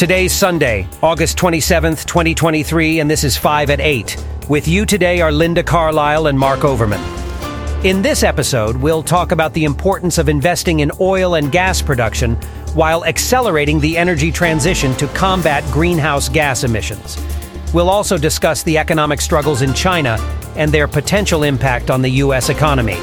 Today's Sunday, August 27th, 2023, and this is 5 at 8. With you today are Linda Carlisle and Mark Overman. In this episode, we'll talk about the importance of investing in oil and gas production while accelerating the energy transition to combat greenhouse gas emissions. We'll also discuss the economic struggles in China and their potential impact on the U.S. economy.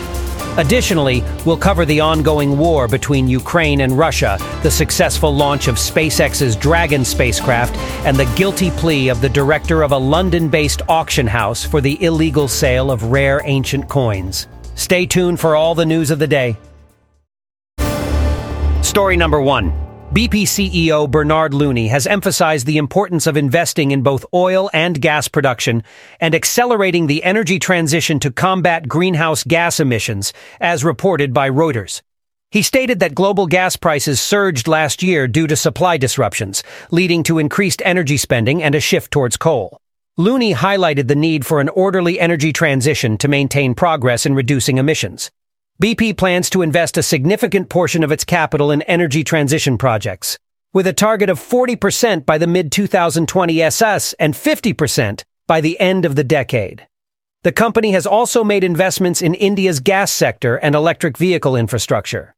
Additionally, we'll cover the ongoing war between Ukraine and Russia, the successful launch of SpaceX's Dragon spacecraft, and the guilty plea of the director of a London-based auction house for the illegal sale of rare ancient coins. Stay tuned for all the news of the day. Story number one. BP CEO Bernard Looney has emphasized the importance of investing in both oil and gas production and accelerating the energy transition to combat greenhouse gas emissions, as reported by Reuters. He stated that global gas prices surged last year due to supply disruptions, leading to increased energy spending and a shift towards coal. Looney highlighted the need for an orderly energy transition to maintain progress in reducing emissions. BP plans to invest a significant portion of its capital in energy transition projects, with a target of 40% by the mid-2020 SS and 50% by the end of the decade. The company has also made investments in India's gas sector and electric vehicle infrastructure.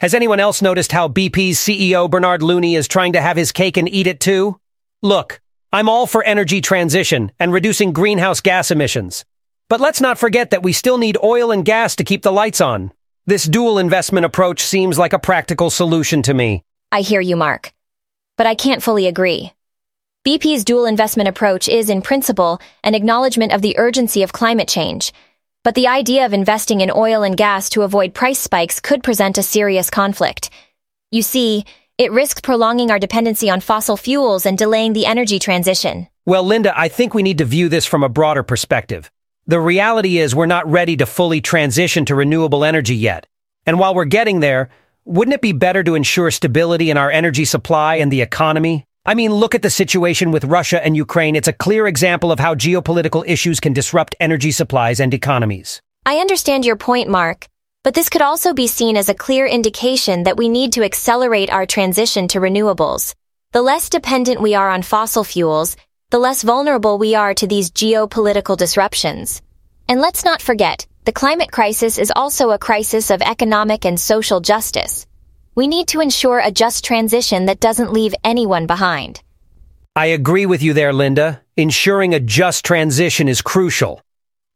Has anyone else noticed how BP's CEO Bernard Looney is trying to have his cake and eat it too? Look, I'm all for energy transition and reducing greenhouse gas emissions. But let's not forget that we still need oil and gas to keep the lights on. This dual investment approach seems like a practical solution to me. I hear you, Mark. But I can't fully agree. BP's dual investment approach is, in principle, an acknowledgement of the urgency of climate change. But the idea of investing in oil and gas to avoid price spikes could present a serious conflict. You see, it risks prolonging our dependency on fossil fuels and delaying the energy transition. Well, Linda, I think we need to view this from a broader perspective. The reality is we're not ready to fully transition to renewable energy yet. And while we're getting there, wouldn't it be better to ensure stability in our energy supply and the economy? I mean, look at the situation with Russia and Ukraine. It's a clear example of how geopolitical issues can disrupt energy supplies and economies. I understand your point, Mark. But this could also be seen as a clear indication that we need to accelerate our transition to renewables. The less dependent we are on fossil fuels, the less vulnerable we are to these geopolitical disruptions. And let's not forget, the climate crisis is also a crisis of economic and social justice. We need to ensure a just transition that doesn't leave anyone behind. I agree with you there, Linda. Ensuring a just transition is crucial.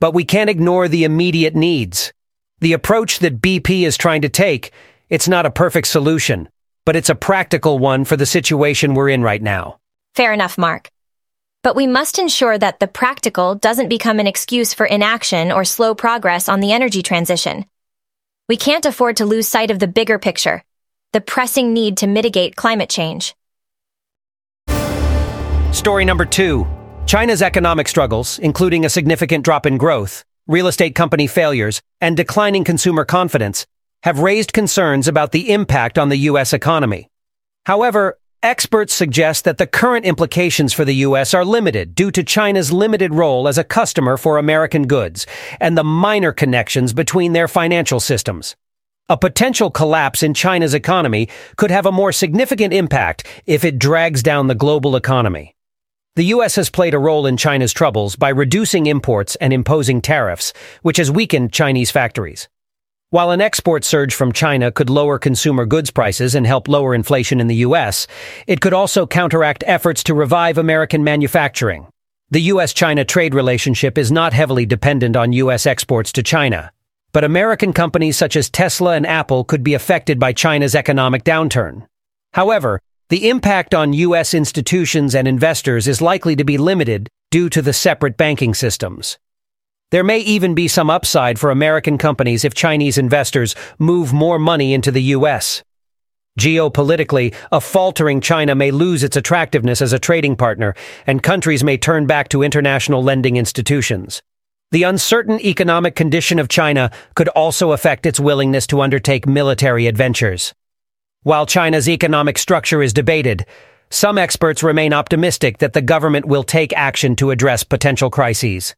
But we can't ignore the immediate needs. The approach that BP is trying to take, it's not a perfect solution, but it's a practical one for the situation we're in right now. Fair enough, Mark. But we must ensure that the practical doesn't become an excuse for inaction or slow progress on the energy transition. We can't afford to lose sight of the bigger picture, the pressing need to mitigate climate change. Story number two. China's economic struggles, including a significant drop in growth, real estate company failures, and declining consumer confidence, have raised concerns about the impact on the U.S. economy. However, Experts suggest that the current implications for the U.S. are limited due to China's limited role as a customer for American goods and the minor connections between their financial systems. A potential collapse in China's economy could have a more significant impact if it drags down the global economy. The U.S. has played a role in China's troubles by reducing imports and imposing tariffs, which has weakened Chinese factories. While an export surge from China could lower consumer goods prices and help lower inflation in the U.S., it could also counteract efforts to revive American manufacturing. The U.S.-China trade relationship is not heavily dependent on U.S. exports to China. But American companies such as Tesla and Apple could be affected by China's economic downturn. However, the impact on U.S. institutions and investors is likely to be limited due to the separate banking systems. There may even be some upside for American companies if Chinese investors move more money into the U.S. Geopolitically, a faltering China may lose its attractiveness as a trading partner, and countries may turn back to international lending institutions. The uncertain economic condition of China could also affect its willingness to undertake military adventures. While China's economic structure is debated, some experts remain optimistic that the government will take action to address potential crises.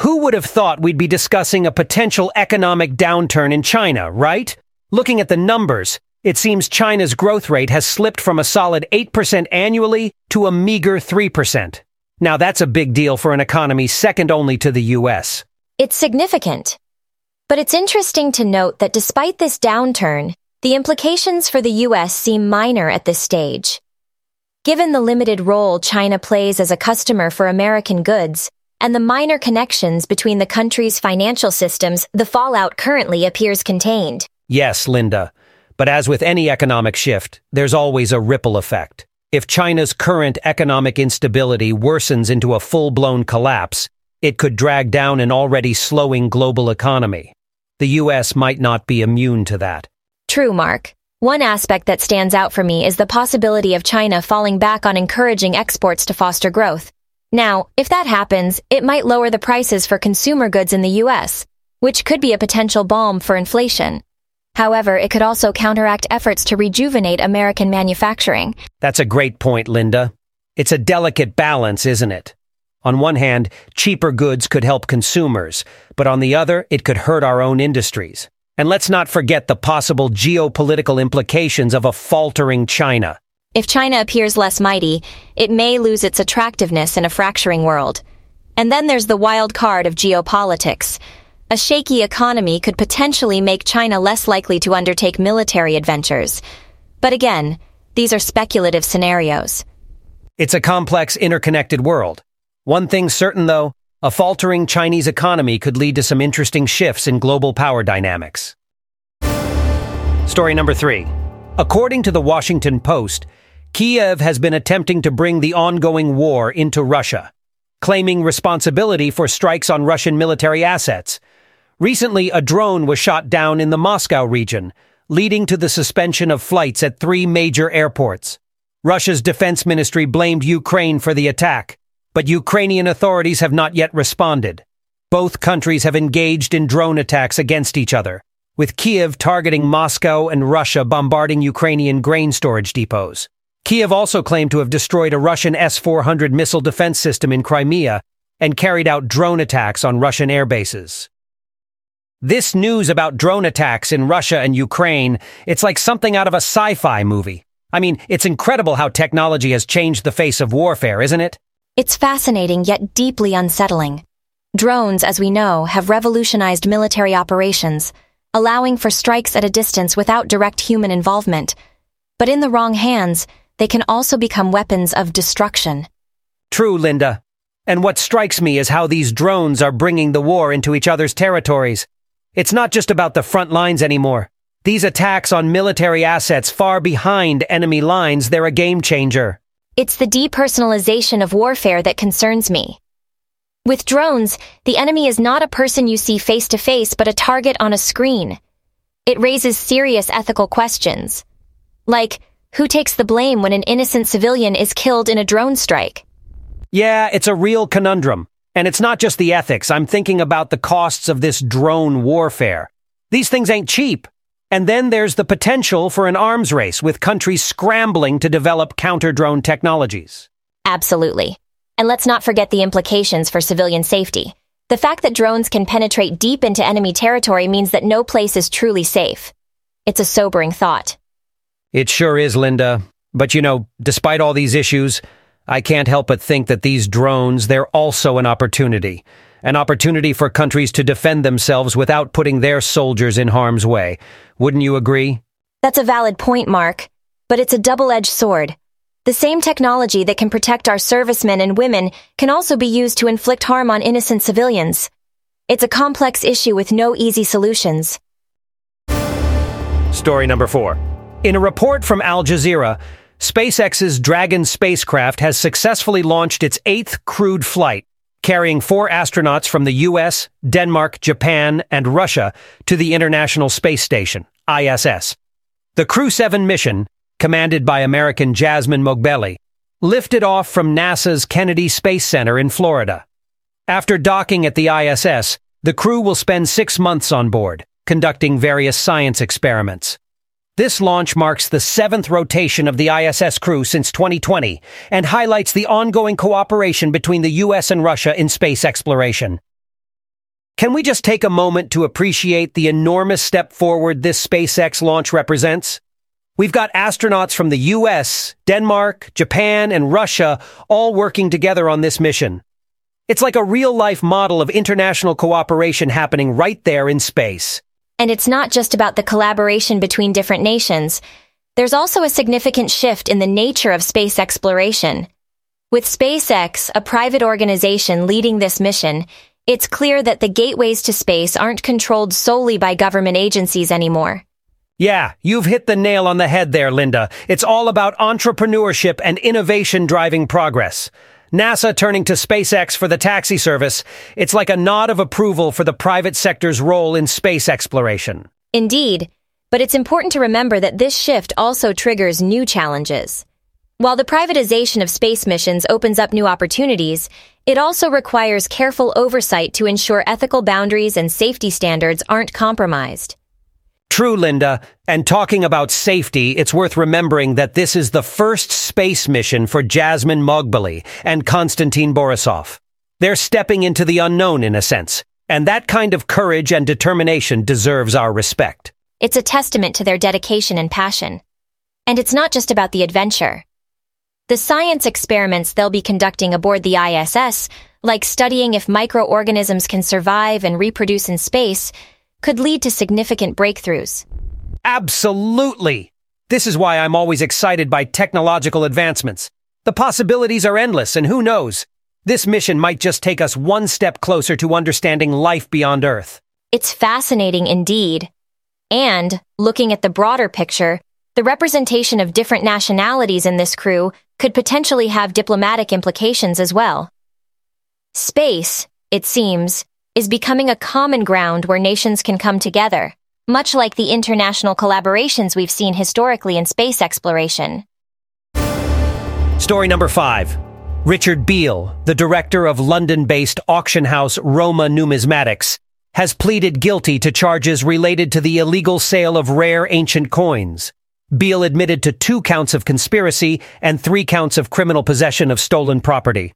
Who would have thought we'd be discussing a potential economic downturn in China, right? Looking at the numbers, It seems China's growth rate has slipped from a solid 8% annually to a meager 3%. Now that's a big deal for an economy second only to the US. It's significant. But it's interesting to note that despite this downturn, the implications for the US seem minor at this stage. Given the limited role China plays as a customer for American goods, and the minor connections between the country's financial systems, the fallout currently appears contained. Yes, Linda. But as with any economic shift, there's always a ripple effect. If China's current economic instability worsens into a full-blown collapse, it could drag down an already slowing global economy. The U.S. might not be immune to that. True, Mark. One aspect that stands out for me is the possibility of China falling back on encouraging exports to foster growth. Now, if that happens, it might lower the prices for consumer goods in the U.S., which could be a potential balm for inflation. However, it could also counteract efforts to rejuvenate American manufacturing. That's a great point, Linda. It's a delicate balance, isn't it? On one hand, cheaper goods could help consumers, but on the other, it could hurt our own industries. And let's not forget the possible geopolitical implications of a faltering China. If China appears less mighty, it may lose its attractiveness in a fracturing world. And then there's the wild card of geopolitics. A shaky economy could potentially make China less likely to undertake military adventures. But again, these are speculative scenarios. It's a complex, interconnected world. One thing's certain, though, a faltering Chinese economy could lead to some interesting shifts in global power dynamics. Story number three. According to the Washington Post, Kiev has been attempting to bring the ongoing war into Russia, claiming responsibility for strikes on Russian military assets, Recently, a drone was shot down in the Moscow region, leading to the suspension of flights at three major airports. Russia's defense ministry blamed Ukraine for the attack, but Ukrainian authorities have not yet responded. Both countries have engaged in drone attacks against each other, with Kiev targeting Moscow and Russia bombarding Ukrainian grain storage depots. Kiev also claimed to have destroyed a Russian S-400 missile defense system in Crimea and carried out drone attacks on Russian airbases. This news about drone attacks in Russia and Ukraine, it's like something out of a sci-fi movie. I mean, it's incredible how technology has changed the face of warfare, isn't it? It's fascinating yet deeply unsettling. Drones, as we know, have revolutionized military operations, allowing for strikes at a distance without direct human involvement. But in the wrong hands, they can also become weapons of destruction. True, Linda. And what strikes me is how these drones are bringing the war into each other's territories. It's not just about the front lines anymore. These attacks on military assets far behind enemy lines, they're a game changer. It's the depersonalization of warfare that concerns me. With drones, the enemy is not a person you see face to face, but a target on a screen. It raises serious ethical questions. Like, who takes the blame when an innocent civilian is killed in a drone strike? Yeah, it's a real conundrum. And it's not just the ethics. I'm thinking about the costs of this drone warfare. These things ain't cheap. And then there's the potential for an arms race with countries scrambling to develop counter-drone technologies. Absolutely. And let's not forget the implications for civilian safety. The fact that drones can penetrate deep into enemy territory means that no place is truly safe. It's a sobering thought. It sure is, Linda. But you know, despite all these issues, I can't help but think that these drones, they're also an opportunity. An opportunity for countries to defend themselves without putting their soldiers in harm's way. Wouldn't you agree? That's a valid point, Mark. But it's a double-edged sword. The same technology that can protect our servicemen and women can also be used to inflict harm on innocent civilians. It's a complex issue with no easy solutions. Story number four. In a report from Al Jazeera, SpaceX's Dragon spacecraft has successfully launched its eighth crewed flight, carrying four astronauts from the US, Denmark, Japan, and Russia to the International Space Station, ISS. The Crew 7 mission, commanded by American Jasmine Moghbeli, lifted off from NASA's Kennedy Space Center in Florida. After docking at the ISS, the crew will spend six months on board, conducting various science experiments. This launch marks the seventh rotation of the ISS crew since 2020 and highlights the ongoing cooperation between the US and Russia in space exploration. Can we just take a moment to appreciate the enormous step forward this SpaceX launch represents? We've got astronauts from the US, Denmark, Japan, and Russia all working together on this mission. It's like a real-life model of international cooperation happening right there in space. And it's not just about the collaboration between different nations. There's also a significant shift in the nature of space exploration. With SpaceX, a private organization leading this mission, it's clear that the gateways to space aren't controlled solely by government agencies anymore. Yeah, you've hit the nail on the head there, Linda. It's all about entrepreneurship and innovation driving progress. NASA turning to SpaceX for the taxi service, it's like a nod of approval for the private sector's role in space exploration. Indeed, but it's important to remember that this shift also triggers new challenges. While the privatization of space missions opens up new opportunities, it also requires careful oversight to ensure ethical boundaries and safety standards aren't compromised. True, Linda. And talking about safety, it's worth remembering that this is the first space mission for Jasmine Moghbeli and Konstantin Borisov. They're stepping into the unknown in a sense, and that kind of courage and determination deserves our respect. It's a testament to their dedication and passion. And it's not just about the adventure. The science experiments they'll be conducting aboard the ISS, like studying if microorganisms can survive and reproduce in space, could lead to significant breakthroughs. Absolutely! This is why I'm always excited by technological advancements. The possibilities are endless, and who knows? This mission might just take us one step closer to understanding life beyond Earth. It's fascinating indeed. And, looking at the broader picture, the representation of different nationalities in this crew could potentially have diplomatic implications as well. Space, it seems, is becoming a common ground where nations can come together, much like the international collaborations we've seen historically in space exploration. Story number five. Richard Beale, the director of London-based auction house Roma Numismatics, has pleaded guilty to charges related to the illegal sale of rare ancient coins. Beale admitted to two counts of conspiracy and three counts of criminal possession of stolen property.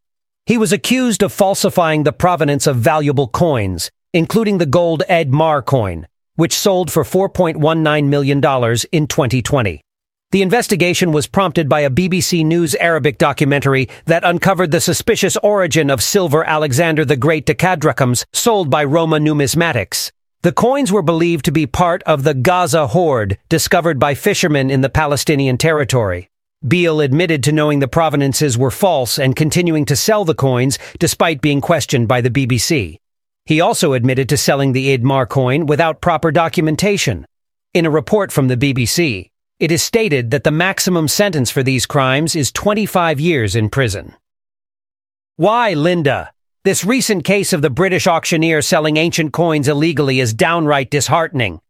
He was accused of falsifying the provenance of valuable coins, including the gold Eid Mar coin, which sold for $4.19 million in 2020. The investigation was prompted by a BBC News Arabic documentary that uncovered the suspicious origin of silver Alexander the Great decadrachms sold by Roma Numismatics. The coins were believed to be part of the Gaza hoard discovered by fishermen in the Palestinian territory. Beale admitted to knowing the provenances were false and continuing to sell the coins despite being questioned by the BBC. He also admitted to selling the Eid Mar coin without proper documentation. In a report from the BBC, it is stated that the maximum sentence for these crimes is 25 years in prison. Why, Linda? This recent case of the British auctioneer selling ancient coins illegally is downright disheartening.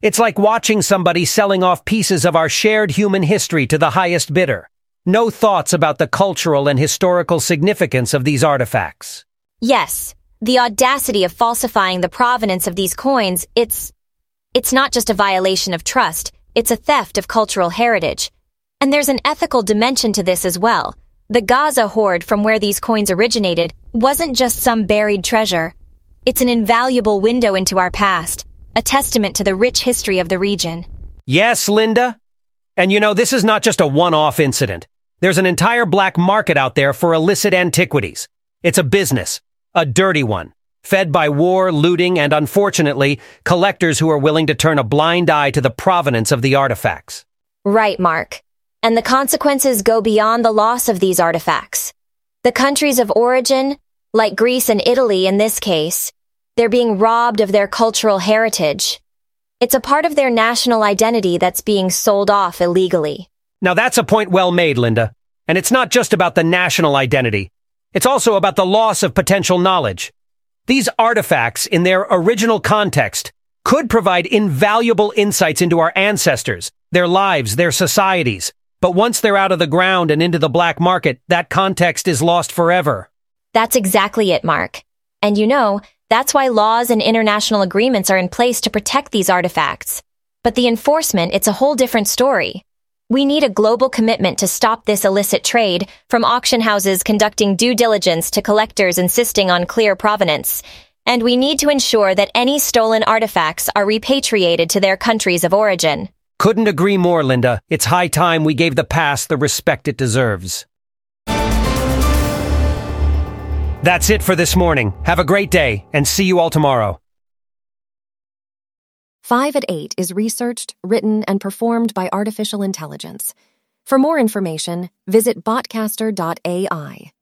It's like watching somebody selling off pieces of our shared human history to the highest bidder. No thoughts about the cultural and historical significance of these artifacts. Yes, the audacity of falsifying the provenance of these coins, it's... It's not just a violation of trust, it's a theft of cultural heritage. And there's an ethical dimension to this as well. The Gaza hoard from where these coins originated wasn't just some buried treasure. It's an invaluable window into our past, a testament to the rich history of the region. Yes, Linda? And you know, this is not just a one-off incident. There's an entire black market out there for illicit antiquities. It's a business, a dirty one, fed by war, looting, and unfortunately, collectors who are willing to turn a blind eye to the provenance of the artifacts. Right, Mark and the consequences go beyond the loss of these artifacts. The countries of origin, like Greece and Italy in this case, they're being robbed of their cultural heritage. It's a part of their national identity that's being sold off illegally. Now that's a point well made, Linda. And it's not just about the national identity. It's also about the loss of potential knowledge. These artifacts, in their original context, could provide invaluable insights into our ancestors, their lives, their societies, but once they're out of the ground and into the black market, that context is lost forever. That's exactly it, Mark. And you know, that's why laws and international agreements are in place to protect these artifacts. But the enforcement, it's a whole different story. We need a global commitment to stop this illicit trade, from auction houses conducting due diligence to collectors insisting on clear provenance. And we need to ensure that any stolen artifacts are repatriated to their countries of origin. Couldn't agree more, Linda. It's high time we gave the past the respect it deserves. That's it for this morning. Have a great day and see you all tomorrow. 5 at 8 is researched, written, and performed by artificial intelligence. For more information, visit botcaster.ai.